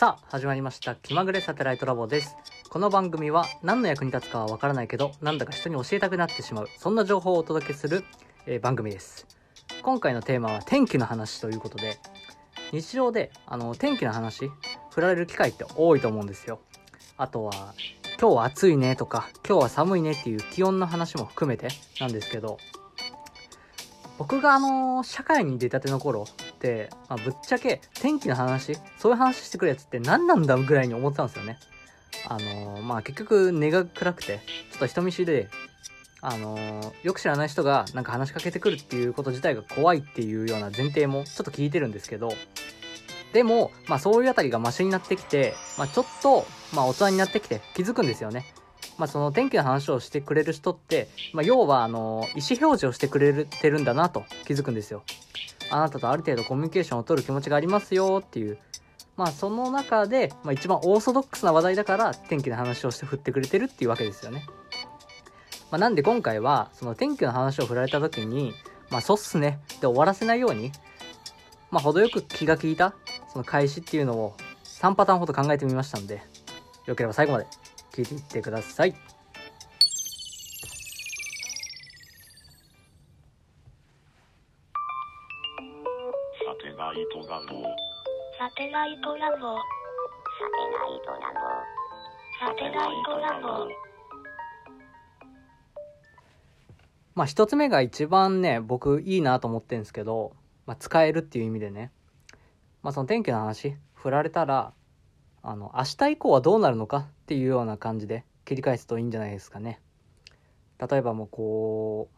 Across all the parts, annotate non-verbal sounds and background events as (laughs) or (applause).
さあ、始まりました。気まぐれサテライトラボです。この番組は何の役に立つかはわからないけど、なんだか人に教えたくなってしまう、そんな情報をお届けする、えー番組です。今回のテーマは天気の話ということで、日常で、あの、天気の話、振られる機会って多いと思うんですよ。あとは、今日は暑いねとか、今日は寒いねっていう気温の話も含めてなんですけど、僕があの、社会に出たての頃、まあ、ぶっちゃけ天気の話、そういう話してくるやつって何なんだぐらいに思ってたんですよね。あのーまあ、結局根が暗くて、ちょっと人見知りで、あのーよく知らない人がなんか話しかけてくるっていうこと自体が怖いっていうような前提もちょっと聞いてるんですけど、でも、まあそういうあたりがマシになってきて、まあちょっと、まあ大人になってきて気づくんですよね。まあその天気の話をしてくれる人って、まあ要はあの、意思表示をしてくれてるんだなと気づくんですよ。あなたとある程度コミュニケーションを取る気持ちがありますよっていう。まあその中で、まあ一番オーソドックスな話題だから天気の話をして振ってくれてるっていうわけですよね。まあなんで今回は、その天気の話を振られた時に、まあそうっすね。で終わらせないように、まあ程よく気が利いた、その開始っていうのを3パターンほど考えてみましたんで、よければ最後まで聞いていってください。ライトラボ。サテライトラボ。サテライトラボ。サテライトラボ。まあ一つ目が一番ね、僕いいなと思ってるんですけど、まあ使えるっていう意味でね。まあその天気の話、振られたら、あの、明日以降はどうなるのかっていうような感じで切り返すといいんじゃないですかね。例えばもうこう、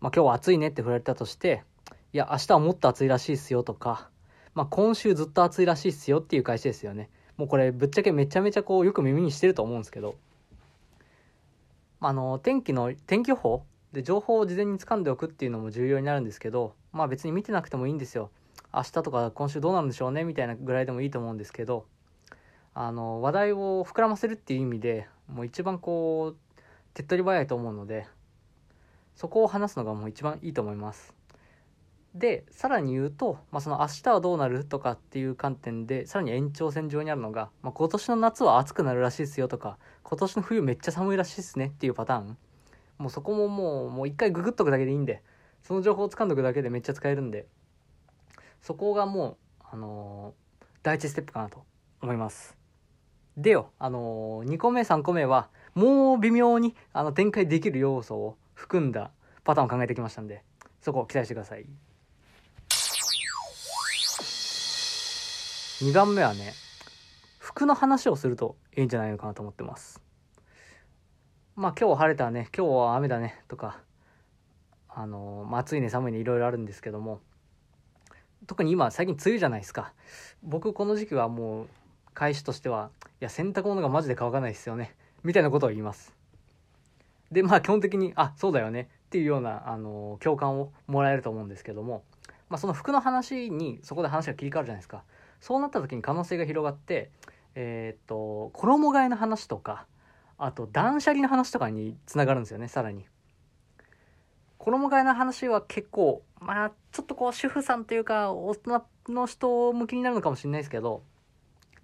まあ今日は暑いねって振られたとして、いや明日はもっと暑いらしいっすよとか、まあ今週ずっと暑いらしいっすよっていう返しですよね。もうこれぶっちゃけめちゃめちゃこうよく耳にしてると思うんですけど、あの、天気の、天気予報で情報を事前に掴んでおくっていうのも重要になるんですけどまあ別に見てなくてもいいんですよ。明日とか今週どうなんでしょうねみたいなぐらいでもいいと思うんですけどあの話題を膨らませるっていう意味でもう一番こう手っ取り早いと思うのでそこを話すのがもう一番いいと思います。でさらに言うと、まあ、その明日はどうなるとかっていう観点でさらに延長線上にあるのが、まあ、今年の夏は暑くなるらしいですよとか今年の冬めっちゃ寒いらしいですねっていうパターンもうそこももう、もう一回ググっとくだけでいいんで、その情報を掴んどくだけでめっちゃ使えるんで、そこがもう、あのー第一ステップかなと思います。でよ、あのー、2個目3個目は、もう微妙に、あの、展開できる要素を含んだパターンを考えてきましたんで、そこを期待してください。2番目はね、服の話をするといいんじゃないのかなと思ってます。まあ今日晴れたね、今日は雨だねとか、あのーまあ、暑いね寒いねいろいろあるんですけども、特に今最近梅雨じゃないですか。僕この時期はもう開始としては、いや洗濯物がマジで乾かないですよね。みたいなことを言います。で、まあ基本的に、あ、そうだよねっていうような、あのー共感をもらえると思うんですけども、まあその服の話にそこで話が切り替わるじゃないですか。そうなった時に可能性が広がって、えーっと、衣替えの話とか、あと断捨離の話とかにつながるんですよねさらに。衣替えの話は結構まあちょっとこう主婦さんというか大人の人向きになるのかもしれないですけど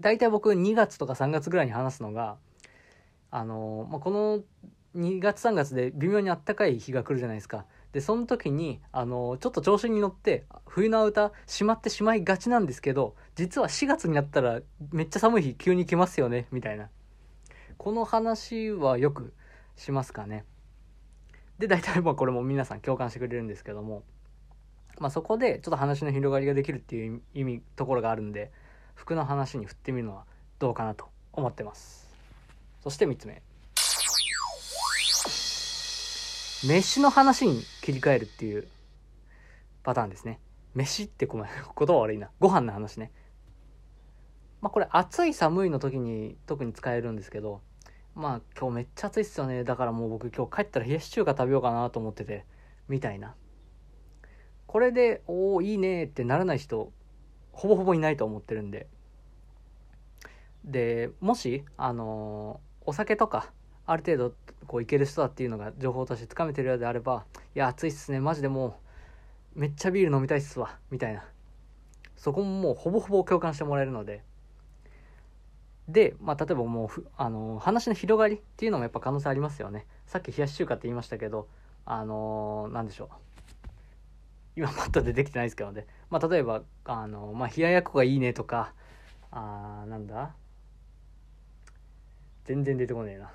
大体僕2月とか3月ぐらいに話すのがあの、まあ、この2月3月で微妙にあったかい日が来るじゃないですかでその時にあのちょっと調子に乗って冬の歌しまってしまいがちなんですけど実は4月になったらめっちゃ寒い日急に来ますよねみたいなこの話はよくしますかね。で、大体まあこれも皆さん共感してくれるんですけども、まあそこでちょっと話の広がりができるっていう意味、ところがあるんで、服の話に振ってみるのはどうかなと思ってます。そして3つ目。飯の話に切り替えるっていうパターンですね。飯ってごめん、言葉悪いな。ご飯の話ね。まあこれ暑い寒いの時に特に使えるんですけど、まあ今日めっちゃ暑いっすよね。だからもう僕今日帰ったら冷やし中華食べようかなと思ってて、みたいな。これで、おおいいねってならない人、ほぼほぼいないと思ってるんで。で、もし、あのーお酒とか、ある程度こういける人だっていうのが情報としてつかめてるようであれば、いや暑いっすね。マジでもう、めっちゃビール飲みたいっすわ。みたいな。そこももうほぼほぼ共感してもらえるので、で、まあ、例えばもうふあの話の広がりっていうのもやっぱ可能性ありますよねさっき冷やし中華って言いましたけどあのなんでしょう今パッと出てきてないですけどね、まあ、例えばあの、まあ、冷ややっこがいいねとかあーなんだ？全然出てこねえな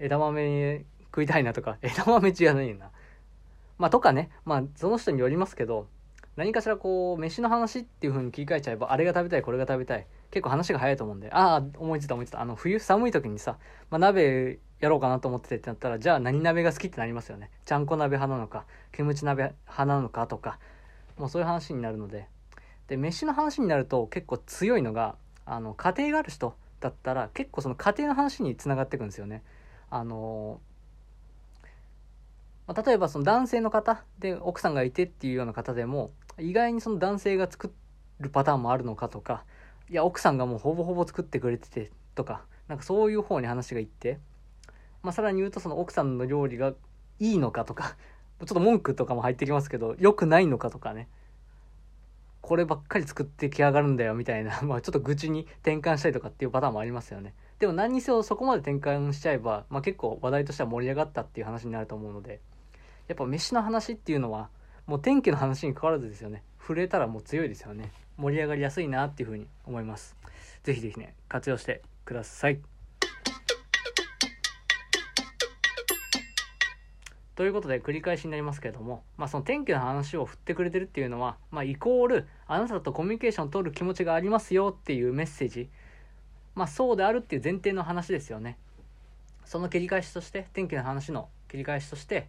枝豆食いたいなとか。(laughs) 枝豆違うねえな。まあとかね。まあその人によりますけど何かしらこう飯の話っていう風に切り替えちゃえばあれが食べたいこれが食べたい。結構話が早いと思うんで。ああ思いついた思いついた。あの冬寒い時にさ、まあ、鍋やろうかなと思っててってなったらじゃあ何鍋が好きってなりますよね。ちゃんこ鍋派なのかキムチ鍋派なのかとか。もうそういう話になるので。で飯の話になると結構強いのがあの家庭がある人だったら結構その家庭の話につながっていくんですよね。あのま例えばその男性の方で奥さんがいてっていうような方でも意外にその男性が作るパターンもあるのかとかいや奥さんがもうほぼほぼ作ってくれててとかなんかそういう方に話がいって、まあ、さらに言うとその奥さんの料理がいいのかとかちょっと文句とかも入ってきますけど良くないのかとかね。こればっかり作ってきやがるんだよみたいな、(laughs) まあ、ちょっと愚痴に転換したりとかっていうパターンもありますよね。でも何にせよそこまで転換しちゃえば、まあ、結構話題としては盛り上がったっていう話になると思うのでやっぱ飯の話っていうのはもう天気の話に関わらずですよね。触れたらもう強いですよね。盛り上がりやすいなっていうふうに思います。ぜひぜひね活用してください。ということで繰り返しになりますけれども、まあ、その天気の話を振ってくれてるっていうのは、まあ、イコールあなたとコミュニケーションを取る気持ちがありますよっていうメッセージ、まあ、そうであるっていう前提の話ですよね。その切り返しとして天気の話の切り返しとして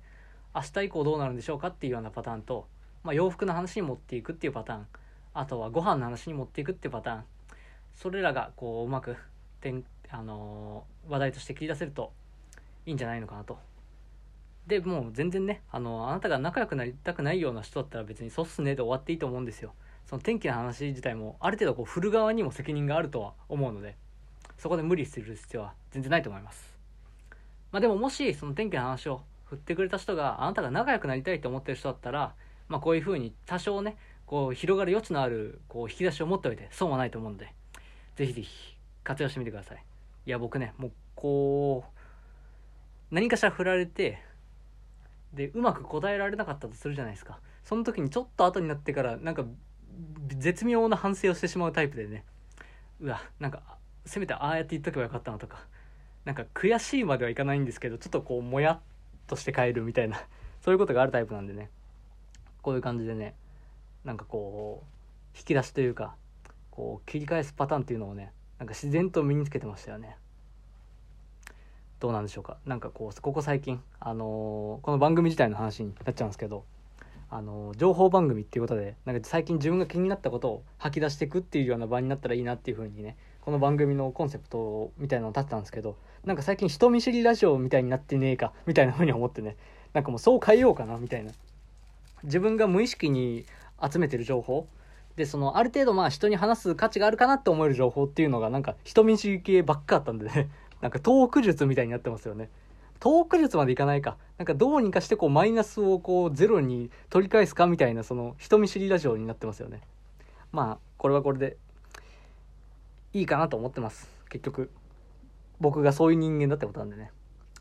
明日以降どうなるんでしょうかっていうようなパターンと、まあ、洋服の話に持っていくっていうパターンあとはご飯の話に持っていくっていうパターンそれらがこううまくてん、あのー話題として切り出せるといいんじゃないのかなと。でもう全然ねあのあなたが仲良くなりたくないような人だったら別にそうっすねで終わっていいと思うんですよ。その天気の話自体もある程度こう振る側にも責任があるとは思うので。そこで無理する必要は全然ないと思います。まあでももしその天気の話を振ってくれた人があなたが仲良くなりたいと思ってる人だったらまあこういう風に多少ねこう広がる余地のあるこう引き出しを持っておいて損はないと思うのでぜひぜひ活用してみてください。いや僕ねもうこう何かしら振られてでうまく答えられなかったとするじゃないですか。その時にちょっと後になってからなんか絶妙な反省をしてしまうタイプでね。うわなんかせめてああやって言っとけばよかったなとかなんか悔しいまではいかないんですけどちょっとこうもやっとして帰るみたいな (laughs) そういうことがあるタイプなんでね。こういう感じでねなんかこう引き出しというかこう切り返すパターンっていうのをねなんか自然と身につけてましたよね。どうなんでしょうか。なんかこうここ最近あのーこの番組自体の話になっちゃうんですけどあのー情報番組っていうことでなんか最近自分が気になったことを吐き出していくっていうような場になったらいいなっていう風にねこの番組のコンセプトみたいなのを立ってたんですけどなんか最近人見知りラジオみたいになってねえかみたいな風に思ってね。なんかもうそう変えようかなみたいな。自分が無意識に集めてる情報。でそのある程度まあ人に話す価値があるかなって思える情報っていうのがなんか人見知り系ばっかあったんでね。(laughs) なんかトーク術みたいになってますよね。トーク術までいかないか。なんかどうにかしてこうマイナスをこうゼロに取り返すかみたいなその人見知りラジオになってますよね。まあこれはこれでいいかなと思ってます。結局。僕がそういう人間だってことなんでね。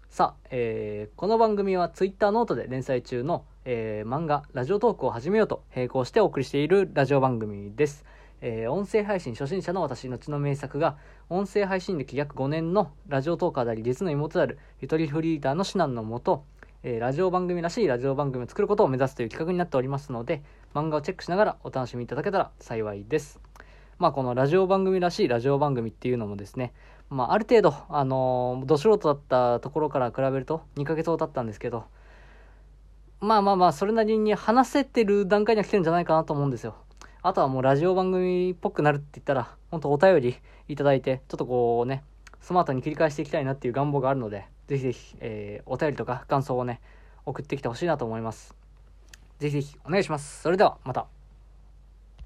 さあ、えーこの番組は Twitter ノートで連載中の、えー漫画ラジオトークを始めようと並行してお送りしているラジオ番組です、えー音声配信初心者の私後の名作が音声配信歴約5年のラジオトーカーであり実の妹であるゆとりフリーダーの指南のもと、えーラジオ番組らしいラジオ番組を作ることを目指すという企画になっておりますので漫画をチェックしながらお楽しみいただけたら幸いです。まあこのラジオ番組らしいラジオ番組っていうのもですねまあある程度あのーど素人だったところから比べると2ヶ月ほど経ったんですけどまあまあまあそれなりに話せてる段階には来てるんじゃないかなと思うんですよ。あとはもうラジオ番組っぽくなるって言ったら本当お便りいただいてちょっとこうねスマートに切り返していきたいなっていう願望があるのでぜひぜひ、えーお便りとか感想をね送ってきてほしいなと思います。ぜひぜひお願いします。それではまた。